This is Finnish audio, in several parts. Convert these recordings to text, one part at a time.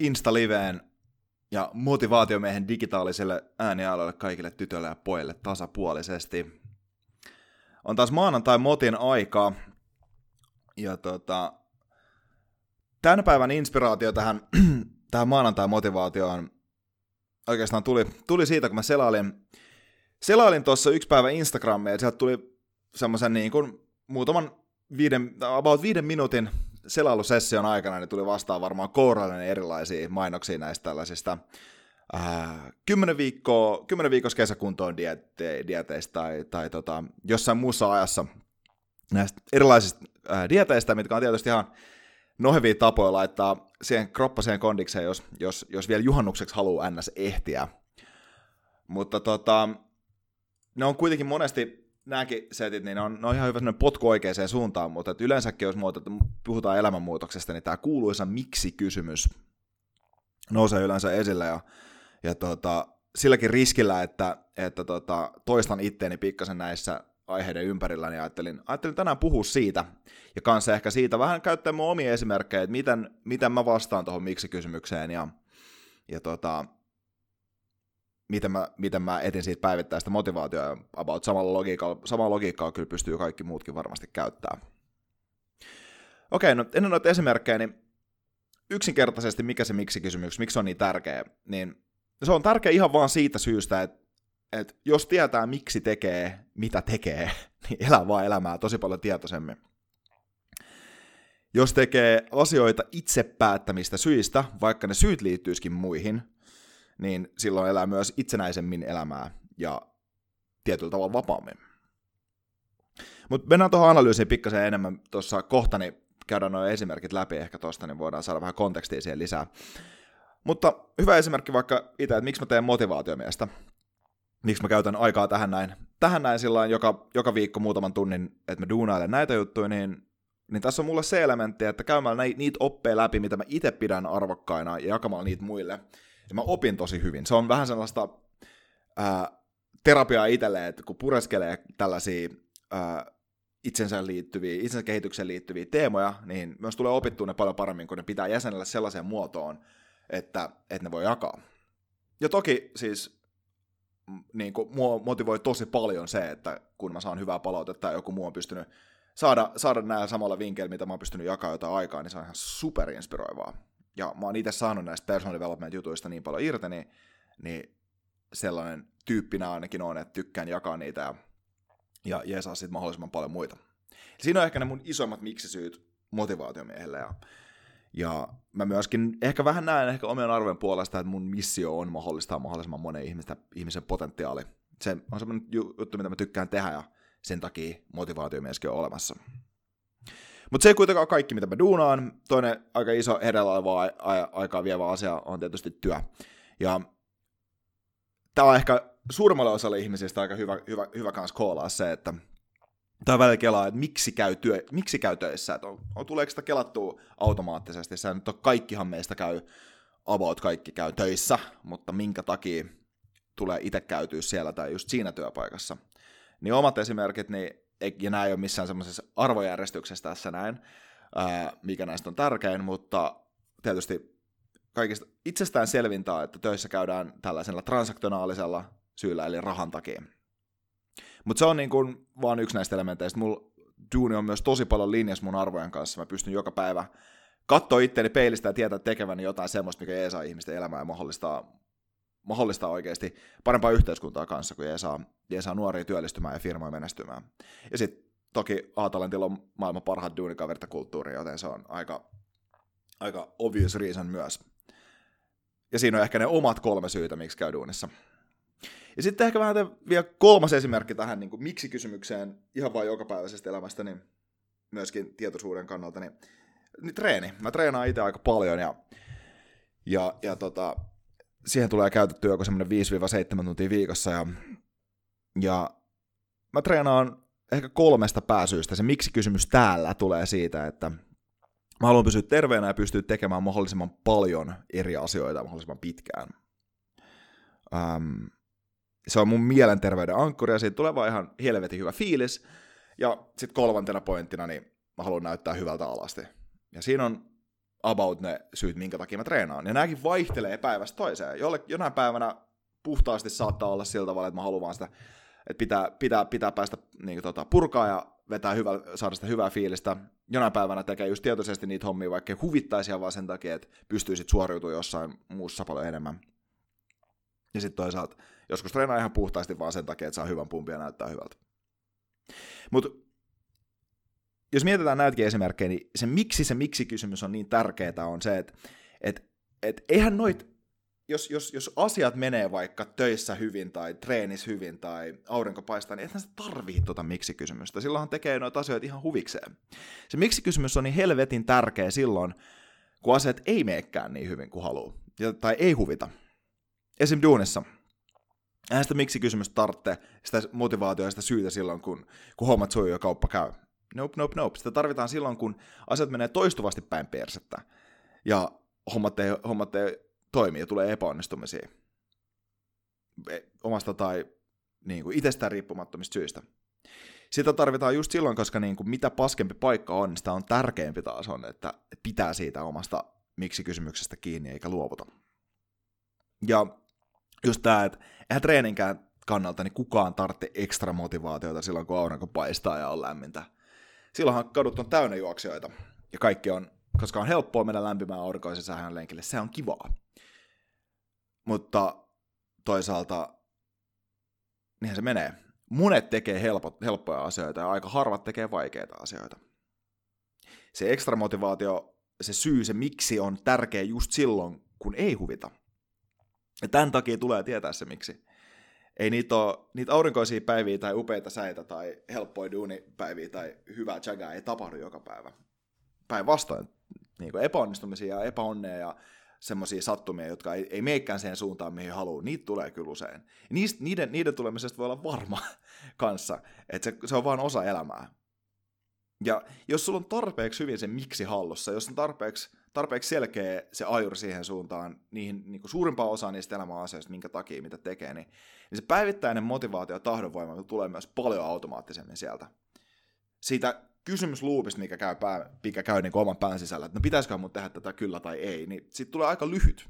Insta-liveen ja motivaatiomiehen digitaaliselle äänialoille kaikille tytöille ja pojille tasapuolisesti. On taas maanantai motin aika, ja tota, tämän päivän inspiraatio tähän, tähän maanantai-motivaatioon oikeastaan tuli, tuli siitä, kun mä selailin, selailin tuossa yksi päivä Instagramia, ja sieltä tuli semmoisen niin kuin muutaman viiden, about viiden minuutin selailusession aikana niin tuli vastaan varmaan kourallinen erilaisia mainoksia näistä tällaisista äh, 10 viikkoa, 10 viikossa kesäkuntoon diete, dieteistä tai, tai tota, jossain muussa ajassa näistä erilaisista äh, dieteistä, mitkä on tietysti ihan nohevia tapoja laittaa siihen kroppa siihen kondikseen, jos, jos, jos vielä juhannukseksi haluaa ns. ehtiä. Mutta tota, ne on kuitenkin monesti nämäkin setit, niin ne on, ne on ihan hyvä potku oikeaan suuntaan, mutta että yleensäkin jos muuta, että puhutaan elämänmuutoksesta, niin tämä kuuluisa miksi-kysymys nousee yleensä esille ja, ja tota, silläkin riskillä, että, että tota, toistan itteeni pikkasen näissä aiheiden ympärillä, niin ajattelin, ajattelin tänään puhua siitä, ja kanssa ehkä siitä vähän käyttää mun omia esimerkkejä, että miten, miten mä vastaan tuohon miksi-kysymykseen, ja, ja tota, miten mä, miten mä etin siitä päivittäistä motivaatioa, about samalla logiikalla, samaa logiikkaa kyllä pystyy kaikki muutkin varmasti käyttämään. Okei, no ennen noita esimerkkejä, niin yksinkertaisesti mikä se miksi-kysymys, miksi on niin tärkeä, niin se on tärkeä ihan vaan siitä syystä, että, että jos tietää miksi tekee, mitä tekee, niin elää vaan elämää tosi paljon tietoisemmin. Jos tekee asioita itse päättämistä syistä, vaikka ne syyt liittyisikin muihin, niin silloin elää myös itsenäisemmin elämää ja tietyllä tavalla vapaammin. Mutta mennään tuohon analyysiin pikkasen enemmän tuossa kohta, niin käydään nuo esimerkit läpi ehkä tuosta, niin voidaan saada vähän kontekstia siihen lisää. Mutta hyvä esimerkki vaikka itse, että miksi mä teen motivaatiomiestä. Miksi mä käytän aikaa tähän näin, tähän näin sillä joka, joka viikko muutaman tunnin, että mä duunailen näitä juttuja, niin, niin tässä on mulle se elementti, että käymällä niitä oppeja läpi, mitä mä itse pidän arvokkaina ja jakamalla niitä muille, ja mä opin tosi hyvin. Se on vähän sellaista ää, terapiaa itselleen, että kun pureskelee tällaisia ää, itsensä liittyviä, itsensä kehitykseen liittyviä teemoja, niin myös tulee opittua ne paljon paremmin, kun ne pitää jäsenellä sellaiseen muotoon, että, että ne voi jakaa. Ja toki siis niin kuin, mua motivoi tosi paljon se, että kun mä saan hyvää palautetta ja joku muu on pystynyt saada, saada nämä samalla vinkkeillä, mitä mä oon pystynyt jakaa jotain aikaa, niin se on ihan superinspiroivaa ja mä oon itse saanut näistä personal development-jutuista niin paljon irti, niin, niin sellainen tyyppinä ainakin on, että tykkään jakaa niitä ja, ja jeesaa sitten mahdollisimman paljon muita. Siinä on ehkä ne mun isoimmat miksi-syyt motivaatiomiehelle ja, ja mä myöskin ehkä vähän näen ehkä omien arvojen puolesta, että mun missio on mahdollistaa mahdollisimman monen ihmistä, ihmisen potentiaali. Se on semmoinen juttu, mitä mä tykkään tehdä ja sen takia motivaatiomieskin on olemassa. Mutta se ei kuitenkaan kaikki, mitä mä duunaan. Toinen aika iso edellä oleva a- aikaa vievä asia on tietysti työ. Ja tämä on ehkä suurimmalle osalle ihmisistä aika hyvä, hyvä, hyvä kans koolaa se, että tämä välillä kelaa, että miksi käy, työ, miksi käy töissä, että on, on, tuleeko sitä kelattua automaattisesti. Se nyt on, kaikkihan meistä käy, about kaikki käy töissä, mutta minkä takia tulee itse käytyä siellä tai just siinä työpaikassa. Niin omat esimerkit, niin ja nämä ei ole missään semmoisessa arvojärjestyksessä tässä näin, mikä näistä on tärkein, mutta tietysti kaikista itsestään selvintä, että töissä käydään tällaisella transaktionaalisella syyllä, eli rahan takia. Mutta se on niin kuin vaan yksi näistä elementeistä. Mulla duuni on myös tosi paljon linjassa mun arvojen kanssa. Mä pystyn joka päivä katsoa itteeni peilistä ja tietää tekeväni jotain semmoista, mikä ei saa ihmisten elämää ja mahdollistaa, mahdollistaa oikeasti parempaa yhteiskuntaa kanssa, kun ei saa, ei saa nuoria työllistymään ja firmoja menestymään. Ja sitten toki A-Talentilla on maailman parhaat duunikaverta kulttuuri, joten se on aika, aika obvious reason myös. Ja siinä on ehkä ne omat kolme syytä, miksi käy duunissa. Ja sitten ehkä vähän vielä kolmas esimerkki tähän niin kuin miksi-kysymykseen ihan vain jokapäiväisestä elämästä, niin myöskin tietoisuuden kannalta, niin, niin treeni. Mä treenaan itse aika paljon ja, ja, ja tota, siihen tulee käytetty joku semmoinen 5-7 tuntia viikossa ja, ja mä treenaan ehkä kolmesta pääsyystä. Se miksi-kysymys täällä tulee siitä, että mä haluan pysyä terveenä ja pystyä tekemään mahdollisimman paljon eri asioita mahdollisimman pitkään. Um, se on mun mielenterveyden ankkuri ja siitä tulee vaan ihan helvetin hyvä fiilis. Ja sitten kolmantena pointtina, niin mä haluan näyttää hyvältä alasti. Ja siinä on about ne syyt, minkä takia mä treenaan. Ja nämäkin vaihtelee päivästä toiseen. Jolle, jonain päivänä puhtaasti saattaa olla sillä tavalla, että mä haluan vaan sitä, että pitää, pitää, pitää päästä niin tota, purkaa ja vetää hyvä, saada sitä hyvää fiilistä. Jonain päivänä tekee just tietoisesti niitä hommia, vaikka huvittaisia vaan sen takia, että pystyisit suoriutumaan jossain muussa paljon enemmän. Ja sitten toisaalta joskus treenaa ihan puhtaasti vaan sen takia, että saa hyvän pumpin ja näyttää hyvältä. Mutta jos mietitään näitäkin esimerkkejä, niin se miksi se miksi-kysymys on niin tärkeää on se, että et, et eihän noit, jos, jos, jos asiat menee vaikka töissä hyvin tai treenis hyvin tai aurinko paistaa, niin eihän se tarvii tuota miksi-kysymystä. Silloinhan tekee noita asioita ihan huvikseen. Se miksi-kysymys on niin helvetin tärkeä silloin, kun asiat ei meekään niin hyvin kuin haluaa, tai ei huvita. Esim. duunissa. Eihän sitä miksi kysymys tarvitse sitä motivaatiota ja sitä syytä silloin, kun, kun hommat sujuu ja kauppa käy. Nope, nope, nope. Sitä tarvitaan silloin, kun asiat menee toistuvasti päin persettä ja hommat ei, hommat ei toimi ja tulee epäonnistumisia e, omasta tai niin kuin itsestään riippumattomista syistä. Sitä tarvitaan just silloin, koska niin kuin mitä paskempi paikka on, sitä on tärkeämpi taas on, että pitää siitä omasta miksi-kysymyksestä kiinni eikä luovuta. Ja just tämä, että eihän treeninkään kannalta niin kukaan tarvitse ekstra motivaatiota silloin, kun aurinko paistaa ja on lämmintä. Silloinhan kadut on täynnä juoksijoita. Ja kaikki on, koska on helppoa mennä lämpimään aurinkoisen sähän lenkille, se on kivaa. Mutta toisaalta, niinhän se menee. Monet tekee helpo, helppoja asioita ja aika harvat tekee vaikeita asioita. Se ekstra motivaatio, se syy, se miksi on tärkeä just silloin, kun ei huvita. Ja tämän takia tulee tietää se miksi. Ei niitä, ole, niitä aurinkoisia päiviä tai upeita säitä tai helppoja duunipäiviä tai hyvää chagaa ei tapahdu joka päivä. Päinvastoin niin epäonnistumisia ja epäonnea ja semmoisia sattumia, jotka ei, ei meikään siihen suuntaan, mihin haluaa, niitä tulee kyllä usein. Niistä, niiden, niiden tulemisesta voi olla varma kanssa, että se, se on vain osa elämää. Ja jos sulla on tarpeeksi hyvin se miksi hallussa, jos on tarpeeksi tarpeeksi selkeä se ajuri siihen suuntaan, niihin niin kuin suurimpaan osaan niistä elämän asioista, minkä takia mitä tekee, niin, niin se päivittäinen motivaatio ja tahdonvoima tulee myös paljon automaattisemmin sieltä. Siitä kysymysluupista, mikä käy, pää, mikä käy niin oman pään sisällä, että no pitäisikö mun tehdä tätä kyllä tai ei, niin siitä tulee aika lyhyt.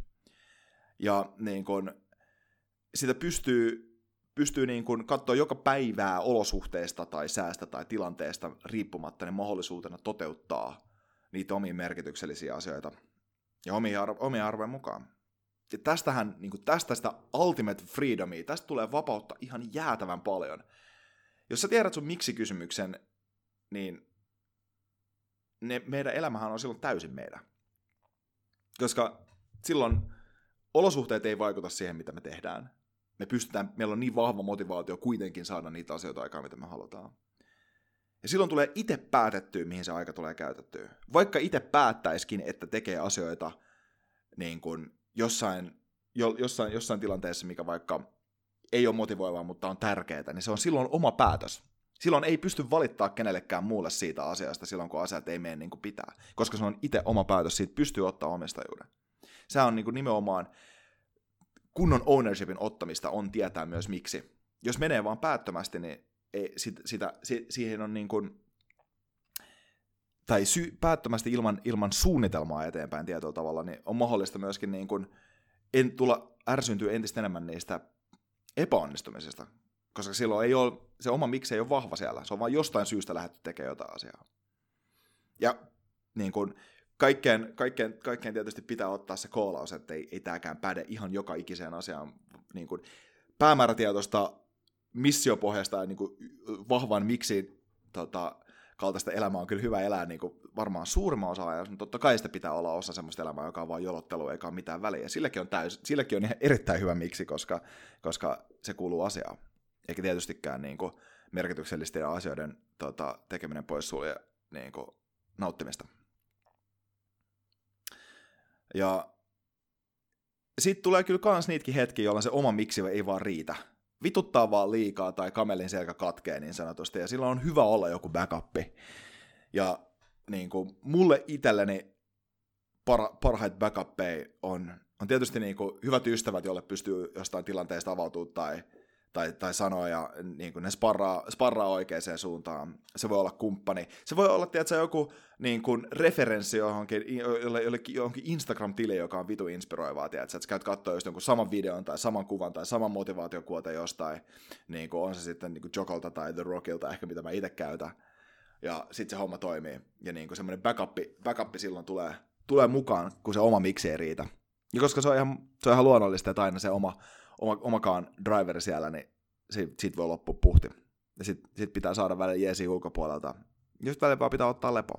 Ja niin kun, sitä pystyy, pystyy niin kun katsoa joka päivää olosuhteesta tai säästä tai tilanteesta riippumatta niin mahdollisuutena toteuttaa niitä omia merkityksellisiä asioita ja omia, arvo, omia arvoja mukaan. Ja tästähän, niin kuin tästä sitä ultimate freedomia, tästä tulee vapautta ihan jäätävän paljon. Jos sä tiedät sun miksi-kysymyksen, niin ne, meidän elämähän on silloin täysin meidän. Koska silloin olosuhteet ei vaikuta siihen, mitä me tehdään. Me pystytään, meillä on niin vahva motivaatio kuitenkin saada niitä asioita aikaa, mitä me halutaan. Ja silloin tulee itse päätettyä, mihin se aika tulee käytettyä. Vaikka itse päättäiskin, että tekee asioita niin kuin jossain, jo, jossain, jossain tilanteessa, mikä vaikka ei ole motivoivaa, mutta on tärkeää, niin se on silloin oma päätös. Silloin ei pysty valittaa kenellekään muulle siitä asiasta silloin, kun asiat ei mene niin kuin pitää. Koska se on itse oma päätös, siitä pystyy ottaa omistajuuden. Se on niin kuin nimenomaan kunnon ownershipin ottamista on tietää myös miksi. Jos menee vaan päättömästi, niin ei, sit, sitä, si, siihen on niin kuin, tai sy, päättömästi ilman, ilman suunnitelmaa eteenpäin tietyllä tavalla, niin on mahdollista myöskin niin kuin, en, tulla ärsyntyä entistä enemmän niistä epäonnistumisista, koska silloin ei ole, se oma miksi ei ole vahva siellä, se on vain jostain syystä lähdetty tekemään jotain asiaa. Ja niin kuin, kaikkeen, kaikkeen, kaikkeen tietysti pitää ottaa se koolaus, että ei, ei tämäkään päde ihan joka ikiseen asiaan. Niin kuin, päämäärätietoista missiopohjasta ja niin kuin, vahvan miksi tota, kaltaista elämää on kyllä hyvä elää niin kuin varmaan suurimman osa ajasta, mutta totta kai sitä pitää olla osa semmoista elämää, joka on vain jolottelu eikä ole mitään väliä. Silläkin on, täys, silläkin on ihan erittäin hyvä miksi, koska, koska se kuuluu asiaan. Eikä tietystikään niin kuin, merkityksellisten asioiden tota, tekeminen poissulje niin kuin, nauttimista. Ja sitten tulee kyllä kans niitäkin hetkiä, jolloin se oma miksi ei vaan riitä. Vituttaa vaan liikaa tai kamelin selkä katkee niin sanotusti, ja silloin on hyvä olla joku backuppi. Ja niin kuin, mulle itselleni par, parhaita backuppeja on, on tietysti niin kuin, hyvät ystävät, joille pystyy jostain tilanteesta avautumaan tai tai, tai sanoa, ja niin kuin ne sparraa, sparraa oikeaan suuntaan. Se voi olla kumppani. Se voi olla, tiedätkö, joku niin kuin referenssi johonkin, jollekin, johonkin Instagram-tili, joka on vitu inspiroivaa, tiedätkö, että sä käyt katsoa just jonkun saman videon tai saman kuvan tai saman motivaatiokuote jostain, niin kuin on se sitten niin kuin Jokolta tai The Rockilta, ehkä mitä mä itse käytän, ja sitten se homma toimii. Ja niin semmoinen backup, backup silloin tulee, tulee mukaan, kun se oma miksi ei riitä. Ja koska se on ihan, se on ihan luonnollista, että aina se oma, oma, omakaan driveri siellä, niin siitä, siitä voi loppua puhti. Ja sitten sit pitää saada välillä jeesi ulkopuolelta. Just välillä vaan pitää ottaa lepo.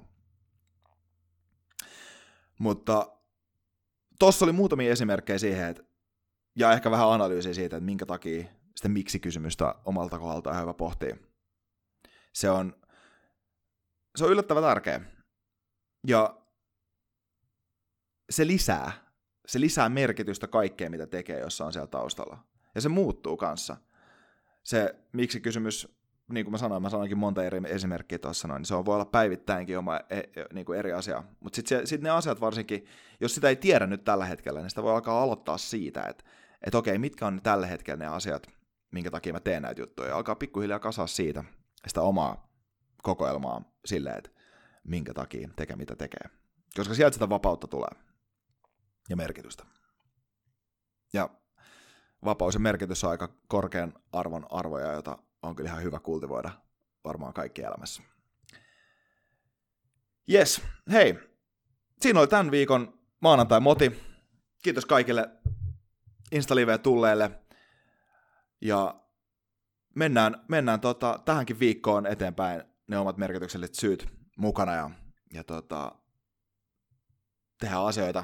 Mutta tossa oli muutamia esimerkkejä siihen, että, ja ehkä vähän analyysiä siitä, että minkä takia sitä miksi-kysymystä omalta kohdalta on hyvä pohtia. Se on, se on yllättävän tärkeä. Ja se lisää se lisää merkitystä kaikkeen, mitä tekee, jos on siellä taustalla. Ja se muuttuu kanssa. Se miksi kysymys, niin kuin mä sanoin, mä sanoinkin monta eri esimerkkiä tuossa noin, niin se on, voi olla päivittäinkin oma e, e, niin kuin eri asia. Mutta sitten sit ne asiat varsinkin, jos sitä ei tiedä nyt tällä hetkellä, niin sitä voi alkaa aloittaa siitä, että et okei, mitkä on tällä hetkellä ne asiat, minkä takia mä teen näitä juttuja. Ja alkaa pikkuhiljaa kasaa siitä sitä omaa kokoelmaa silleen, että minkä takia tekee mitä tekee. Koska sieltä sitä vapautta tulee ja merkitystä. Ja vapaus ja merkitys on aika korkean arvon arvoja, jota on kyllä ihan hyvä kultivoida varmaan kaikki elämässä. Yes, hei. Siinä oli tämän viikon maanantai-moti. Kiitos kaikille insta tulleille. Ja mennään, mennään tota, tähänkin viikkoon eteenpäin ne omat merkitykselliset syyt mukana ja, ja tota, tehdään asioita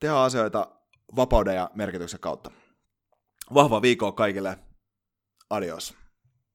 tehdä asioita vapauden ja merkityksen kautta. Vahva viikko kaikille. Adios.